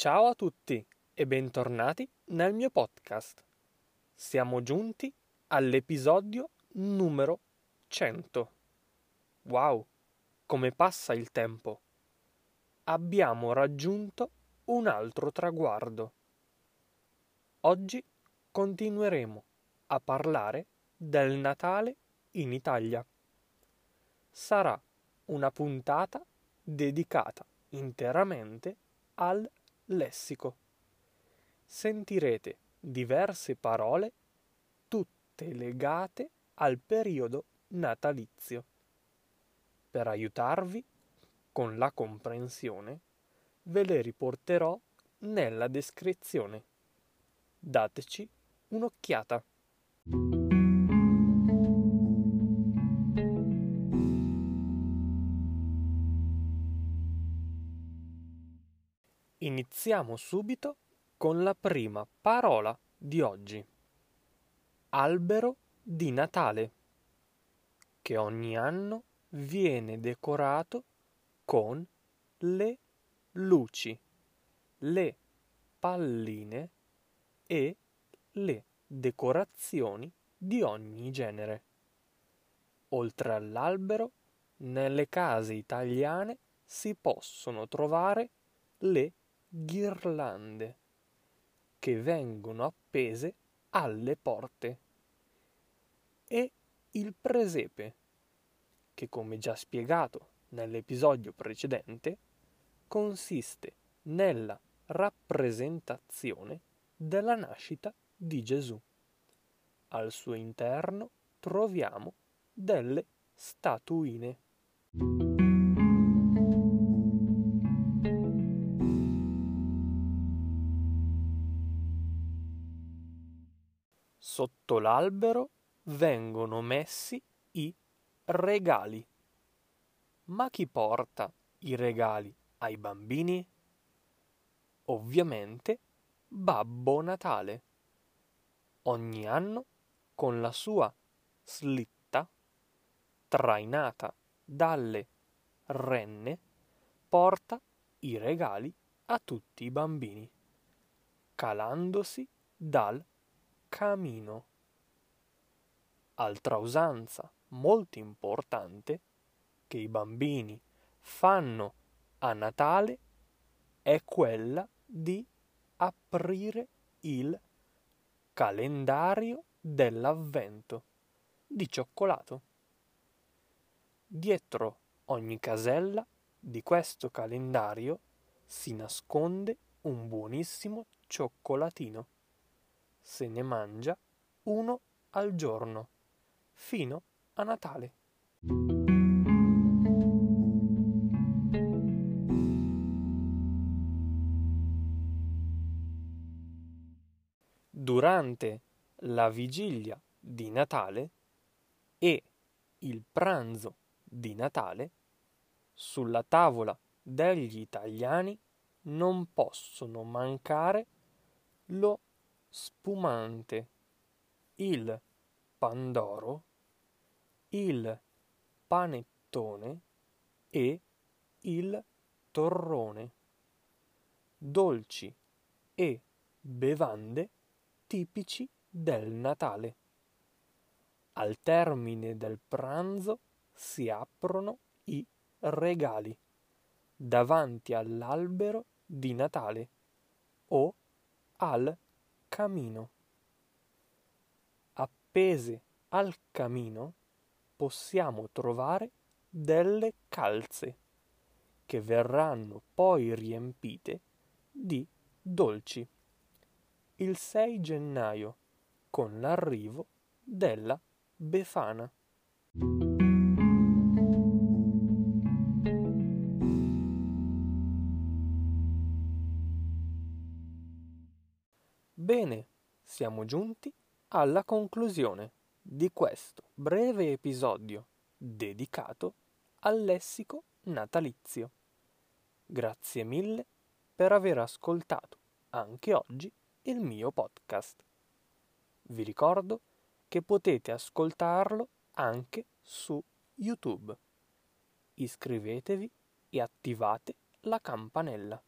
Ciao a tutti e bentornati nel mio podcast. Siamo giunti all'episodio numero 100. Wow, come passa il tempo! Abbiamo raggiunto un altro traguardo. Oggi continueremo a parlare del Natale in Italia. Sarà una puntata dedicata interamente al lessico. Sentirete diverse parole tutte legate al periodo natalizio. Per aiutarvi con la comprensione, ve le riporterò nella descrizione. Dateci un'occhiata. Iniziamo subito con la prima parola di oggi. Albero di Natale, che ogni anno viene decorato con le luci, le palline e le decorazioni di ogni genere. Oltre all'albero, nelle case italiane si possono trovare le ghirlande che vengono appese alle porte e il presepe che come già spiegato nell'episodio precedente consiste nella rappresentazione della nascita di Gesù. Al suo interno troviamo delle statuine. Sotto l'albero vengono messi i regali. Ma chi porta i regali ai bambini? Ovviamente Babbo Natale. Ogni anno con la sua slitta trainata dalle renne porta i regali a tutti i bambini, calandosi dal camino. Altra usanza molto importante che i bambini fanno a Natale è quella di aprire il calendario dell'avvento di cioccolato. Dietro ogni casella di questo calendario si nasconde un buonissimo cioccolatino se ne mangia uno al giorno, fino a Natale. Durante la vigilia di Natale e il pranzo di Natale, sulla tavola degli italiani non possono mancare lo spumante, il pandoro, il panettone e il torrone, dolci e bevande tipici del Natale. Al termine del pranzo si aprono i regali davanti all'albero di Natale o al camino. Appese al camino possiamo trovare delle calze che verranno poi riempite di dolci. Il 6 gennaio con l'arrivo della Befana. Siamo giunti alla conclusione di questo breve episodio dedicato al lessico natalizio. Grazie mille per aver ascoltato anche oggi il mio podcast. Vi ricordo che potete ascoltarlo anche su YouTube. Iscrivetevi e attivate la campanella.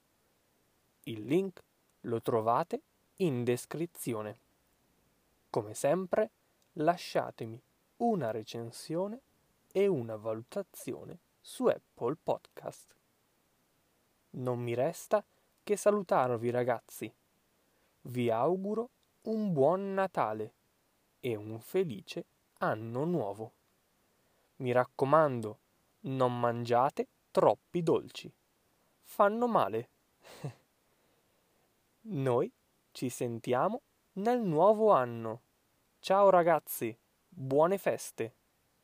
Il link lo trovate in descrizione. Come sempre, lasciatemi una recensione e una valutazione su Apple Podcast. Non mi resta che salutarvi ragazzi. Vi auguro un buon Natale e un felice anno nuovo. Mi raccomando, non mangiate troppi dolci. Fanno male. Noi ci sentiamo nel nuovo anno. Ciao ragazzi, buone feste!